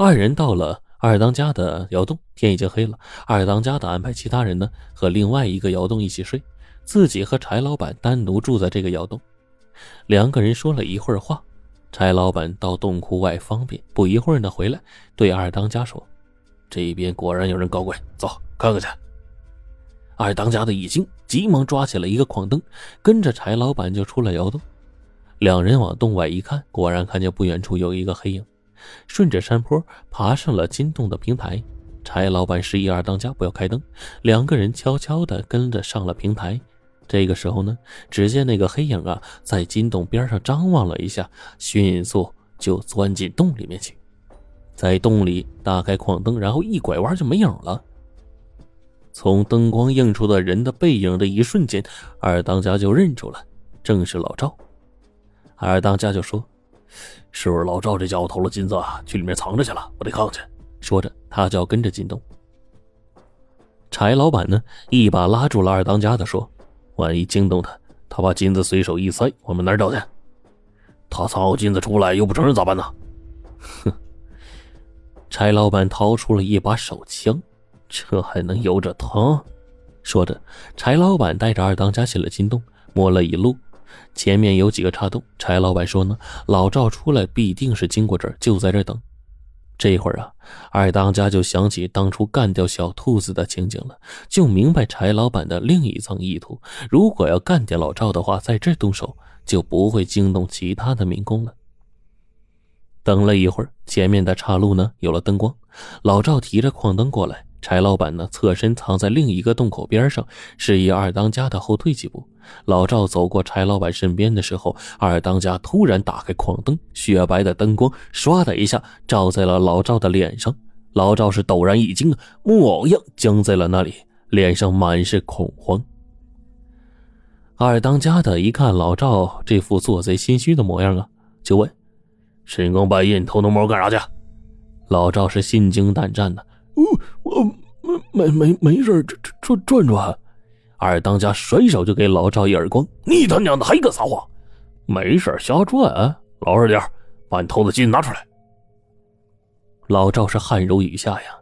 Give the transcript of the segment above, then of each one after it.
二人到了二当家的窑洞，天已经黑了。二当家的安排其他人呢和另外一个窑洞一起睡，自己和柴老板单独住在这个窑洞。两个人说了一会儿话，柴老板到洞窟外方便，不一会儿呢回来，对二当家说：“这边果然有人搞鬼，走看看去。”二当家的一惊，急忙抓起了一个矿灯，跟着柴老板就出了窑洞。两人往洞外一看，果然看见不远处有一个黑影，顺着山坡爬上了金洞的平台。柴老板示意二当家不要开灯，两个人悄悄地跟着上了平台。这个时候呢，只见那个黑影啊，在金洞边上张望了一下，迅速就钻进洞里面去，在洞里打开矿灯，然后一拐弯就没影了。从灯光映出的人的背影的一瞬间，二当家就认出了，正是老赵。二当家就说：“是不是老赵这家伙偷了金子，去里面藏着去了？我得看看去。”说着，他就要跟着进洞。柴老板呢，一把拉住了二当家的，说：“万一惊动他，他把金子随手一塞，我们哪找去？他藏好金子出来又不承认咋办呢？”哼！柴老板掏出了一把手枪。这还能由着他？说着，柴老板带着二当家进了金洞，摸了一路，前面有几个岔洞。柴老板说呢，老赵出来必定是经过这儿，就在这等。这会儿啊，二当家就想起当初干掉小兔子的情景了，就明白柴老板的另一层意图。如果要干掉老赵的话，在这动手，就不会惊动其他的民工了。等了一会儿，前面的岔路呢有了灯光，老赵提着矿灯过来。柴老板呢，侧身藏在另一个洞口边上，示意二当家的后退几步。老赵走过柴老板身边的时候，二当家突然打开矿灯，雪白的灯光唰的一下照在了老赵的脸上。老赵是陡然一惊啊，木偶一样僵在了那里，脸上满是恐慌。二当家的一看老赵这副做贼心虚的模样啊，就问：“深更半夜偷偷摸干啥去？”老赵是心惊胆战的。我没没没没事，转转转转。二当家甩手就给老赵一耳光：“你他娘的还敢撒谎？没事瞎转，啊老实点把你偷的金拿出来。”老赵是汗如雨下呀，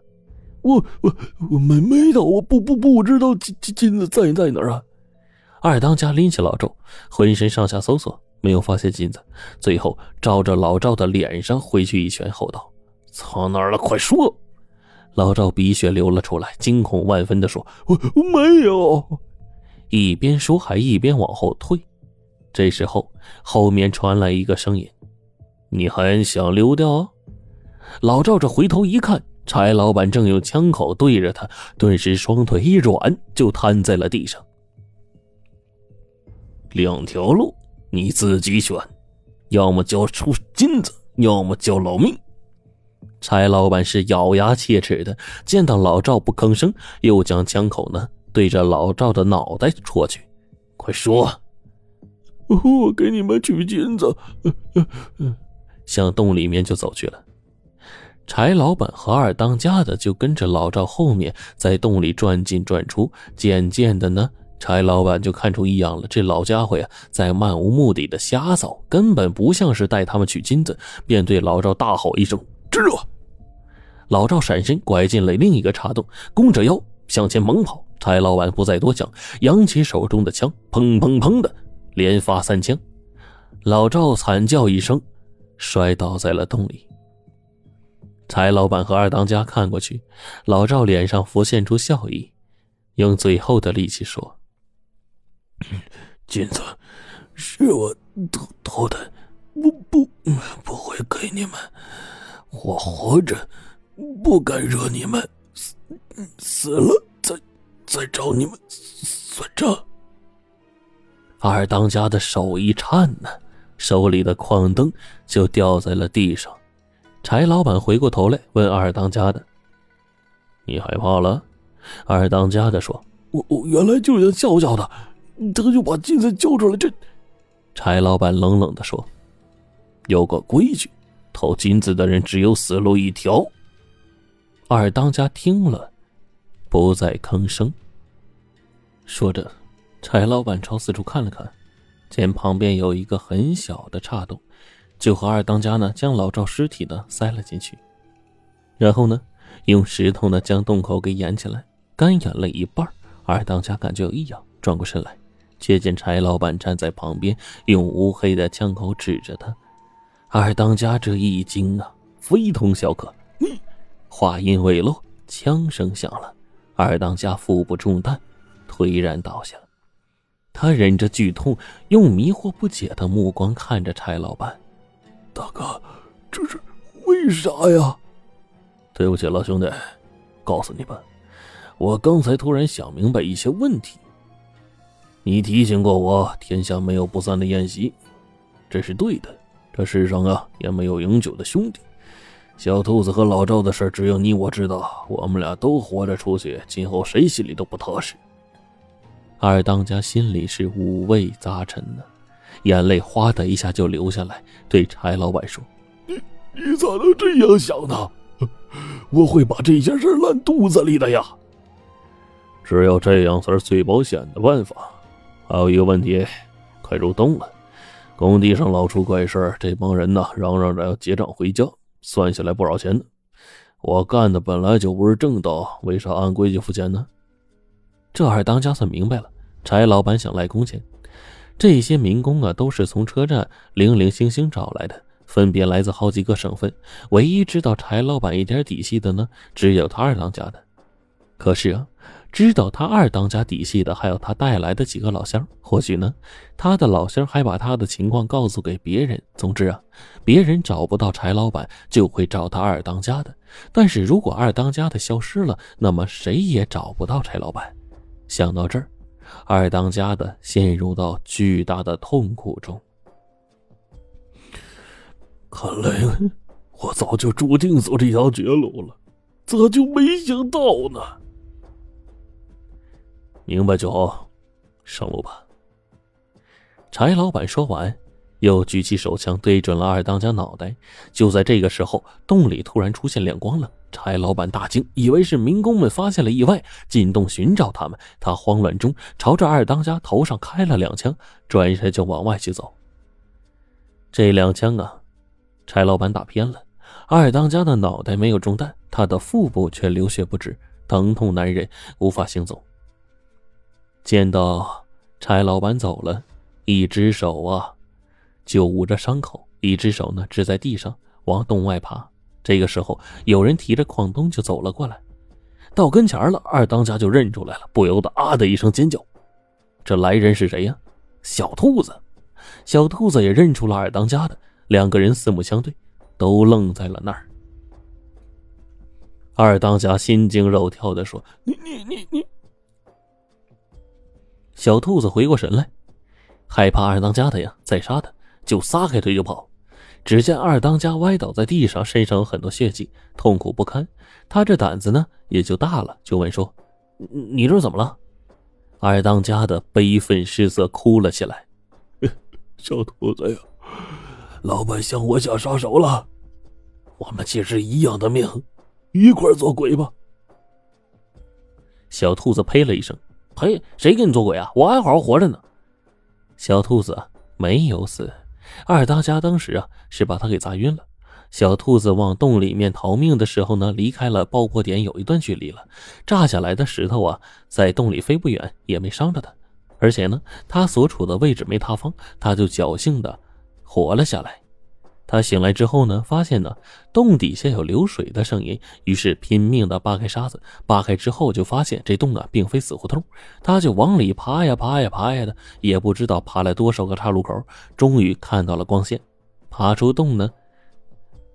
我我我没没偷，我不不不知道金金金子在在哪儿啊？二当家拎起老赵，浑身上下搜索，没有发现金子，最后照着老赵的脸上挥去一拳，吼道：“藏哪儿了？快说！”老赵鼻血流了出来，惊恐万分的说：“我没有。”一边说还一边往后退。这时候，后面传来一个声音：“你还想溜掉？”老赵这回头一看，柴老板正用枪口对着他，顿时双腿一软，就瘫在了地上。两条路，你自己选，要么交出金子，要么交老命。柴老板是咬牙切齿的，见到老赵不吭声，又将枪口呢对着老赵的脑袋戳去。快说！我给你们取金子。向洞里面就走去了。柴老板和二当家的就跟着老赵后面，在洞里转进转出。渐渐的呢，柴老板就看出异样了。这老家伙呀，在漫无目的的瞎走，根本不像是带他们取金子。便对老赵大吼一声。支住！老赵闪身拐进了另一个岔洞，弓着腰向前猛跑。柴老板不再多想，扬起手中的枪，砰砰砰的连发三枪。老赵惨叫一声，摔倒在了洞里。柴老板和二当家看过去，老赵脸上浮现出笑意，用最后的力气说：“金子是我偷偷的，不不不会给你们。”我活着，不敢惹你们；死死了，再再找你们算账。二当家的手一颤呢，手里的矿灯就掉在了地上。柴老板回过头来问二当家的：“你害怕了？”二当家的说：“我我原来就想笑笑的，他就把金子交出来。”这柴老板冷冷的说：“有个规矩。”偷金子的人只有死路一条。二当家听了，不再吭声。说着，柴老板朝四处看了看，见旁边有一个很小的岔洞，就和二当家呢将老赵尸体呢塞了进去。然后呢，用石头呢将洞口给掩起来。干掩了一半，二当家感觉有异样，转过身来，却见柴老板站在旁边，用乌黑的枪口指着他。二当家这一惊啊，非同小可。话音未落，枪声响了，二当家腹部中弹，颓然倒下。他忍着剧痛，用迷惑不解的目光看着柴老板：“大哥，这是为啥呀？”“对不起，了兄弟，告诉你吧。”我刚才突然想明白一些问题。你提醒过我，天下没有不散的宴席，这是对的。这世上啊，也没有永久的兄弟。小兔子和老赵的事，只有你我知道。我们俩都活着出去，今后谁心里都不踏实。二当家心里是五味杂陈呢，眼泪哗的一下就流下来，对柴老板说：“你你咋能这样想呢？我会把这件事烂肚子里的呀。”只有这样才是最保险的办法。还有一个问题，快入冬了，工地上老出怪事这帮人呢嚷嚷着要结账回家，算下来不少钱呢。我干的本来就不是正道，为啥按规矩付钱呢？这二当家算明白了，柴老板想赖工钱。这些民工啊，都是从车站零零星星找来的，分别来自好几个省份。唯一知道柴老板一点底细的呢，只有他二当家的。可是啊。知道他二当家底细的还有他带来的几个老乡，或许呢，他的老乡还把他的情况告诉给别人。总之啊，别人找不到柴老板，就会找他二当家的。但是如果二当家的消失了，那么谁也找不到柴老板。想到这儿，二当家的陷入到巨大的痛苦中。看来我早就注定走这条绝路了，咋就没想到呢？明白就好，上路吧。柴老板说完，又举起手枪对准了二当家脑袋。就在这个时候，洞里突然出现亮光了。柴老板大惊，以为是民工们发现了意外，进洞寻找他们。他慌乱中朝着二当家头上开了两枪，转身就往外去走。这两枪啊，柴老板打偏了。二当家的脑袋没有中弹，他的腹部却流血不止，疼痛难忍，无法行走。见到柴老板走了，一只手啊就捂着伤口，一只手呢支在地上往洞外爬。这个时候，有人提着矿灯就走了过来，到跟前了，二当家就认出来了，不由得啊的一声尖叫。这来人是谁呀？小兔子。小兔子也认出了二当家的，两个人四目相对，都愣在了那儿。二当家心惊肉跳的说：“你你你你。”小兔子回过神来，害怕二当家的呀再杀他，就撒开腿就跑。只见二当家歪倒在地上，身上有很多血迹，痛苦不堪。他这胆子呢也就大了，就问说：“你这怎么了？”二当家的悲愤失色，哭了起来：“小兔子呀，老板向我下杀手了。我们其实一样的命，一块做鬼吧。”小兔子呸了一声。嘿，谁跟你做鬼啊？我还好好活着呢。小兔子没有死，二当家当时啊是把他给砸晕了。小兔子往洞里面逃命的时候呢，离开了爆破点有一段距离了。炸下来的石头啊，在洞里飞不远，也没伤着他。而且呢，他所处的位置没塌方，他就侥幸的活了下来。他醒来之后呢，发现呢洞底下有流水的声音，于是拼命的扒开沙子。扒开之后，就发现这洞啊并非死胡同，他就往里爬呀爬呀爬呀的，也不知道爬了多少个岔路口，终于看到了光线。爬出洞呢，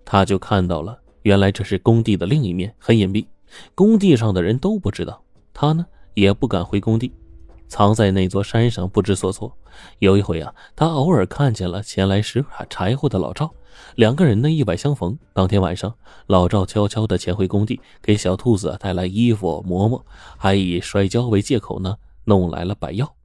他就看到了，原来这是工地的另一面，很隐蔽，工地上的人都不知道。他呢也不敢回工地。藏在那座山上不知所措。有一回啊，他偶尔看见了前来拾柴火的老赵，两个人呢意外相逢。当天晚上，老赵悄悄地潜回工地，给小兔子带来衣服、馍馍，还以摔跤为借口呢，弄来了白药。